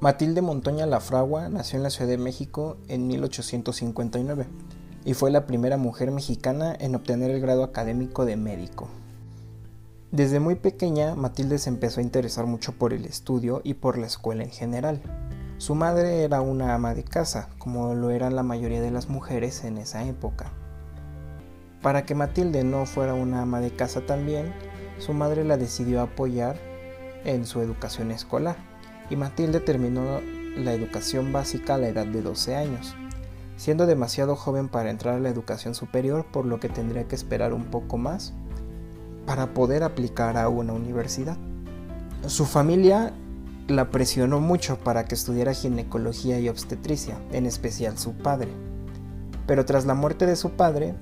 Matilde Montoña Lafragua nació en la Ciudad de México en 1859 y fue la primera mujer mexicana en obtener el grado académico de médico. Desde muy pequeña, Matilde se empezó a interesar mucho por el estudio y por la escuela en general. Su madre era una ama de casa, como lo eran la mayoría de las mujeres en esa época. Para que Matilde no fuera una ama de casa también, su madre la decidió apoyar en su educación escolar y Matilde terminó la educación básica a la edad de 12 años, siendo demasiado joven para entrar a la educación superior por lo que tendría que esperar un poco más para poder aplicar a una universidad. Su familia la presionó mucho para que estudiara ginecología y obstetricia, en especial su padre. Pero tras la muerte de su padre,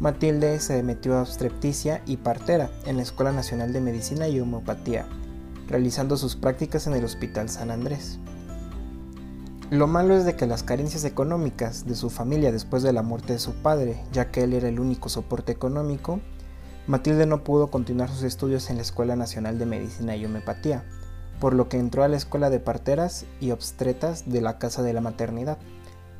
Matilde se metió a obstetricia y partera en la Escuela Nacional de Medicina y Homeopatía, realizando sus prácticas en el Hospital San Andrés. Lo malo es de que las carencias económicas de su familia después de la muerte de su padre, ya que él era el único soporte económico, Matilde no pudo continuar sus estudios en la Escuela Nacional de Medicina y Homeopatía, por lo que entró a la Escuela de Parteras y Obstetras de la Casa de la Maternidad.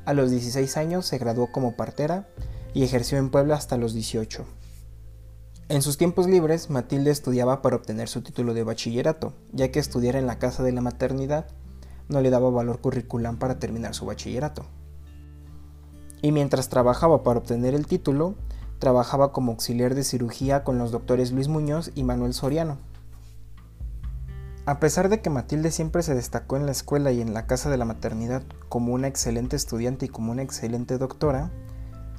A los 16 años se graduó como partera y ejerció en Puebla hasta los 18. En sus tiempos libres, Matilde estudiaba para obtener su título de bachillerato, ya que estudiar en la casa de la maternidad no le daba valor curricular para terminar su bachillerato. Y mientras trabajaba para obtener el título, trabajaba como auxiliar de cirugía con los doctores Luis Muñoz y Manuel Soriano. A pesar de que Matilde siempre se destacó en la escuela y en la casa de la maternidad como una excelente estudiante y como una excelente doctora,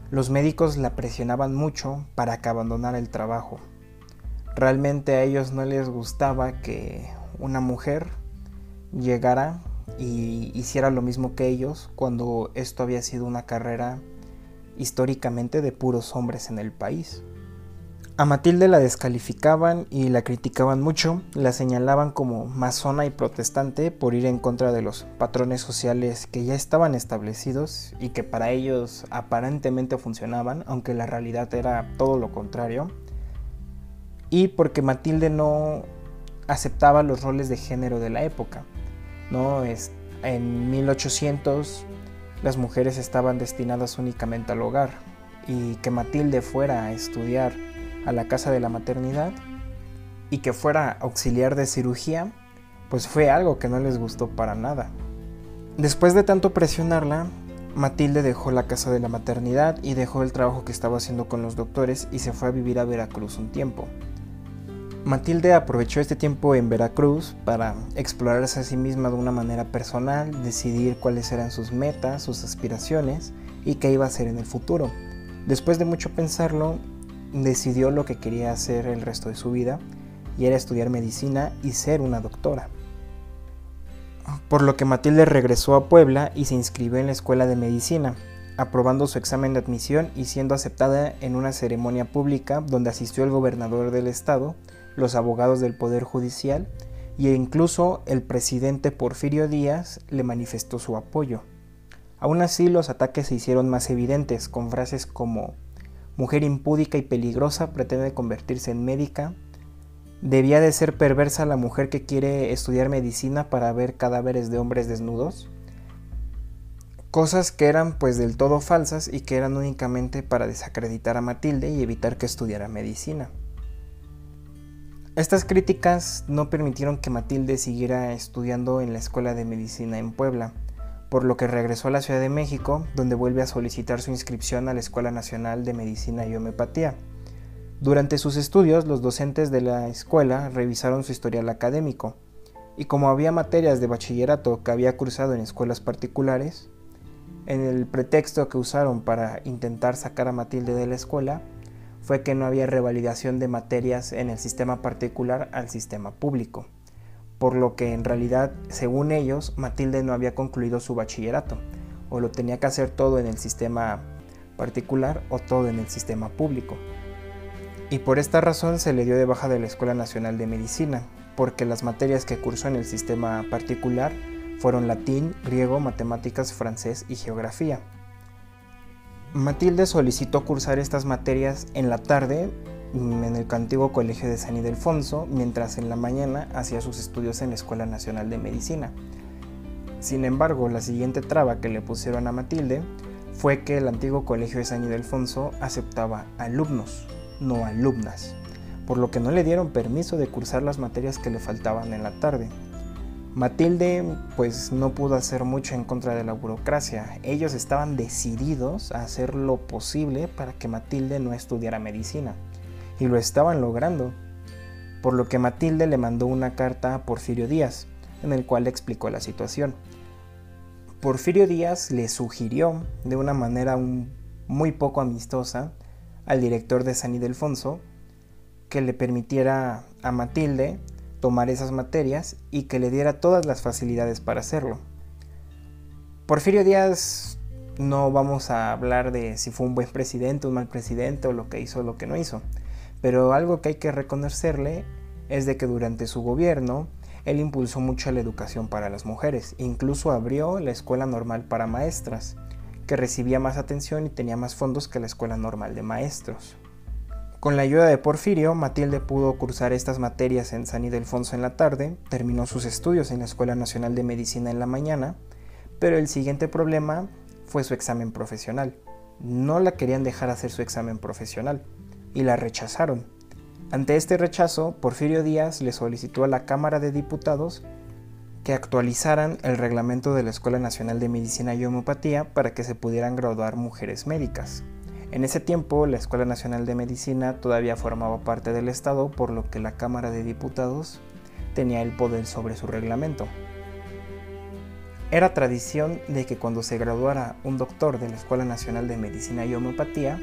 los médicos la presionaban mucho para que abandonara el trabajo. Realmente a ellos no les gustaba que una mujer llegara y hiciera lo mismo que ellos cuando esto había sido una carrera históricamente de puros hombres en el país. A Matilde la descalificaban y la criticaban mucho, la señalaban como masona y protestante por ir en contra de los patrones sociales que ya estaban establecidos y que para ellos aparentemente funcionaban, aunque la realidad era todo lo contrario. Y porque Matilde no aceptaba los roles de género de la época. ¿no? Es, en 1800 las mujeres estaban destinadas únicamente al hogar y que Matilde fuera a estudiar a la casa de la maternidad y que fuera auxiliar de cirugía, pues fue algo que no les gustó para nada. Después de tanto presionarla, Matilde dejó la casa de la maternidad y dejó el trabajo que estaba haciendo con los doctores y se fue a vivir a Veracruz un tiempo. Matilde aprovechó este tiempo en Veracruz para explorarse a sí misma de una manera personal, decidir cuáles eran sus metas, sus aspiraciones y qué iba a hacer en el futuro. Después de mucho pensarlo, decidió lo que quería hacer el resto de su vida y era estudiar medicina y ser una doctora. Por lo que Matilde regresó a Puebla y se inscribió en la escuela de medicina, aprobando su examen de admisión y siendo aceptada en una ceremonia pública donde asistió el gobernador del estado, los abogados del Poder Judicial e incluso el presidente Porfirio Díaz le manifestó su apoyo. Aún así los ataques se hicieron más evidentes con frases como mujer impúdica y peligrosa, pretende convertirse en médica. ¿Debía de ser perversa la mujer que quiere estudiar medicina para ver cadáveres de hombres desnudos? Cosas que eran pues del todo falsas y que eran únicamente para desacreditar a Matilde y evitar que estudiara medicina. Estas críticas no permitieron que Matilde siguiera estudiando en la Escuela de Medicina en Puebla por lo que regresó a la Ciudad de México, donde vuelve a solicitar su inscripción a la Escuela Nacional de Medicina y Homeopatía. Durante sus estudios, los docentes de la escuela revisaron su historial académico, y como había materias de bachillerato que había cursado en escuelas particulares, en el pretexto que usaron para intentar sacar a Matilde de la escuela fue que no había revalidación de materias en el sistema particular al sistema público por lo que en realidad, según ellos, Matilde no había concluido su bachillerato, o lo tenía que hacer todo en el sistema particular o todo en el sistema público. Y por esta razón se le dio de baja de la Escuela Nacional de Medicina, porque las materias que cursó en el sistema particular fueron latín, griego, matemáticas, francés y geografía. Matilde solicitó cursar estas materias en la tarde en el antiguo colegio de San Ildefonso, mientras en la mañana hacía sus estudios en la Escuela Nacional de Medicina. Sin embargo, la siguiente traba que le pusieron a Matilde fue que el antiguo colegio de San Ildefonso aceptaba alumnos, no alumnas, por lo que no le dieron permiso de cursar las materias que le faltaban en la tarde. Matilde pues no pudo hacer mucho en contra de la burocracia. Ellos estaban decididos a hacer lo posible para que Matilde no estudiara medicina. Y lo estaban logrando. Por lo que Matilde le mandó una carta a Porfirio Díaz, en el cual le explicó la situación. Porfirio Díaz le sugirió, de una manera muy poco amistosa, al director de San Ildefonso que le permitiera a Matilde tomar esas materias y que le diera todas las facilidades para hacerlo. Porfirio Díaz no vamos a hablar de si fue un buen presidente, un mal presidente o lo que hizo o lo que no hizo, pero algo que hay que reconocerle es de que durante su gobierno él impulsó mucho la educación para las mujeres, incluso abrió la escuela normal para maestras, que recibía más atención y tenía más fondos que la escuela normal de maestros. Con la ayuda de Porfirio, Matilde pudo cursar estas materias en San Ildefonso en la tarde, terminó sus estudios en la Escuela Nacional de Medicina en la mañana, pero el siguiente problema fue su examen profesional. No la querían dejar hacer su examen profesional y la rechazaron. Ante este rechazo, Porfirio Díaz le solicitó a la Cámara de Diputados que actualizaran el reglamento de la Escuela Nacional de Medicina y Homeopatía para que se pudieran graduar mujeres médicas. En ese tiempo, la Escuela Nacional de Medicina todavía formaba parte del Estado, por lo que la Cámara de Diputados tenía el poder sobre su reglamento. Era tradición de que cuando se graduara un doctor de la Escuela Nacional de Medicina y Homeopatía,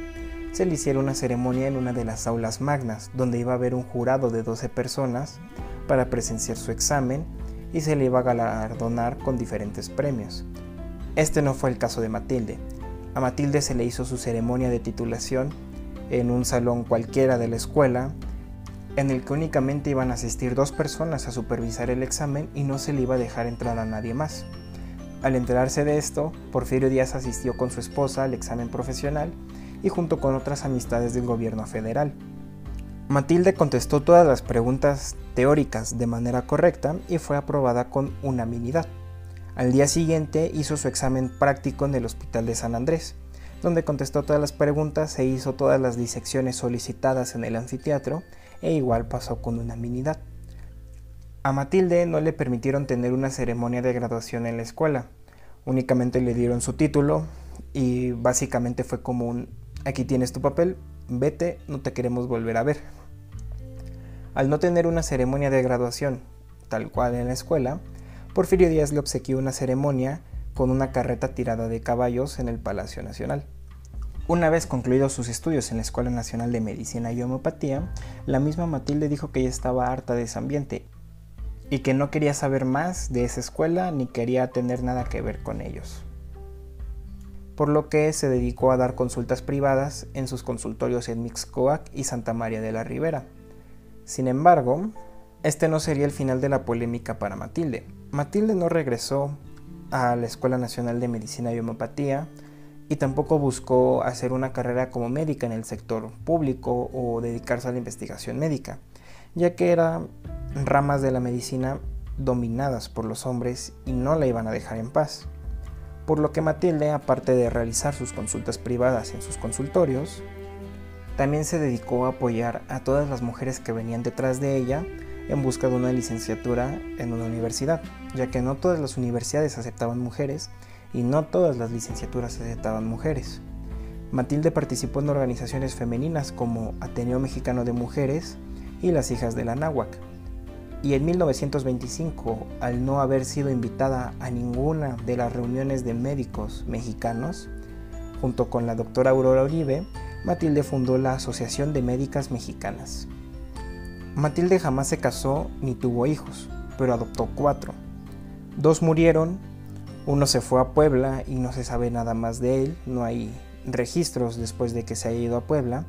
se le hiciera una ceremonia en una de las aulas magnas, donde iba a haber un jurado de 12 personas para presenciar su examen y se le iba a galardonar con diferentes premios. Este no fue el caso de Matilde, a Matilde se le hizo su ceremonia de titulación en un salón cualquiera de la escuela, en el que únicamente iban a asistir dos personas a supervisar el examen y no se le iba a dejar entrar a nadie más. Al enterarse de esto, Porfirio Díaz asistió con su esposa al examen profesional y junto con otras amistades del gobierno federal. Matilde contestó todas las preguntas teóricas de manera correcta y fue aprobada con unanimidad. Al día siguiente hizo su examen práctico en el Hospital de San Andrés, donde contestó todas las preguntas e hizo todas las disecciones solicitadas en el anfiteatro e igual pasó con unanimidad. A Matilde no le permitieron tener una ceremonia de graduación en la escuela, únicamente le dieron su título y básicamente fue como un aquí tienes tu papel, vete, no te queremos volver a ver. Al no tener una ceremonia de graduación tal cual en la escuela, Porfirio Díaz le obsequió una ceremonia con una carreta tirada de caballos en el Palacio Nacional. Una vez concluidos sus estudios en la Escuela Nacional de Medicina y Homeopatía, la misma Matilde dijo que ella estaba harta de ese ambiente y que no quería saber más de esa escuela ni quería tener nada que ver con ellos. Por lo que se dedicó a dar consultas privadas en sus consultorios en Mixcoac y Santa María de la Ribera. Sin embargo, este no sería el final de la polémica para Matilde. Matilde no regresó a la Escuela Nacional de Medicina y Homeopatía y tampoco buscó hacer una carrera como médica en el sector público o dedicarse a la investigación médica, ya que eran ramas de la medicina dominadas por los hombres y no la iban a dejar en paz. Por lo que Matilde, aparte de realizar sus consultas privadas en sus consultorios, también se dedicó a apoyar a todas las mujeres que venían detrás de ella en busca de una licenciatura en una universidad, ya que no todas las universidades aceptaban mujeres y no todas las licenciaturas aceptaban mujeres. Matilde participó en organizaciones femeninas como Ateneo Mexicano de Mujeres y las Hijas de la Náhuac. Y en 1925, al no haber sido invitada a ninguna de las reuniones de médicos mexicanos, junto con la doctora Aurora Uribe, Matilde fundó la Asociación de Médicas Mexicanas. Matilde jamás se casó ni tuvo hijos, pero adoptó cuatro. Dos murieron, uno se fue a Puebla y no se sabe nada más de él, no hay registros después de que se haya ido a Puebla,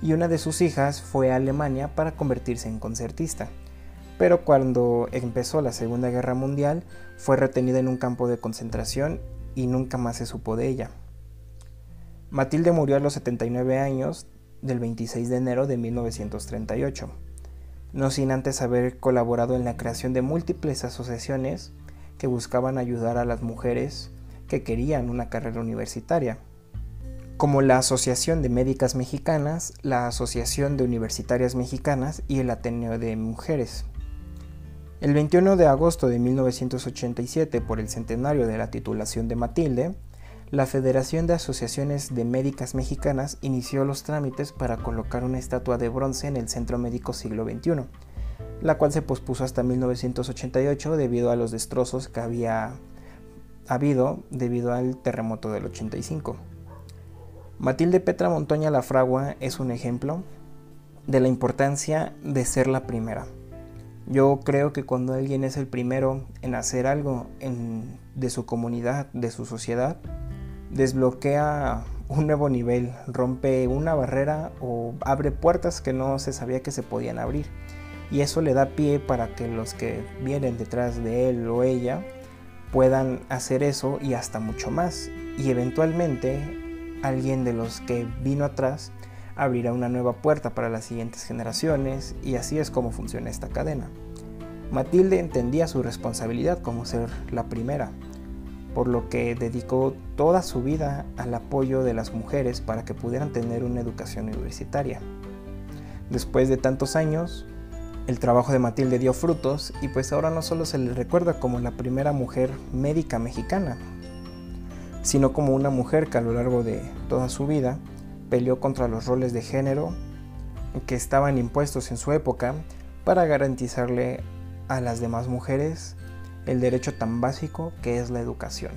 y una de sus hijas fue a Alemania para convertirse en concertista. Pero cuando empezó la Segunda Guerra Mundial fue retenida en un campo de concentración y nunca más se supo de ella. Matilde murió a los 79 años del 26 de enero de 1938 no sin antes haber colaborado en la creación de múltiples asociaciones que buscaban ayudar a las mujeres que querían una carrera universitaria, como la Asociación de Médicas Mexicanas, la Asociación de Universitarias Mexicanas y el Ateneo de Mujeres. El 21 de agosto de 1987, por el centenario de la titulación de Matilde, la Federación de Asociaciones de Médicas Mexicanas inició los trámites para colocar una estatua de bronce en el Centro Médico Siglo XXI, la cual se pospuso hasta 1988 debido a los destrozos que había habido debido al terremoto del 85. Matilde Petra Montoña La Fragua es un ejemplo de la importancia de ser la primera. Yo creo que cuando alguien es el primero en hacer algo de su comunidad, de su sociedad, desbloquea un nuevo nivel, rompe una barrera o abre puertas que no se sabía que se podían abrir. Y eso le da pie para que los que vienen detrás de él o ella puedan hacer eso y hasta mucho más. Y eventualmente alguien de los que vino atrás abrirá una nueva puerta para las siguientes generaciones y así es como funciona esta cadena. Matilde entendía su responsabilidad como ser la primera, por lo que dedicó toda su vida al apoyo de las mujeres para que pudieran tener una educación universitaria. Después de tantos años, el trabajo de Matilde dio frutos y pues ahora no solo se le recuerda como la primera mujer médica mexicana, sino como una mujer que a lo largo de toda su vida peleó contra los roles de género que estaban impuestos en su época para garantizarle a las demás mujeres el derecho tan básico que es la educación.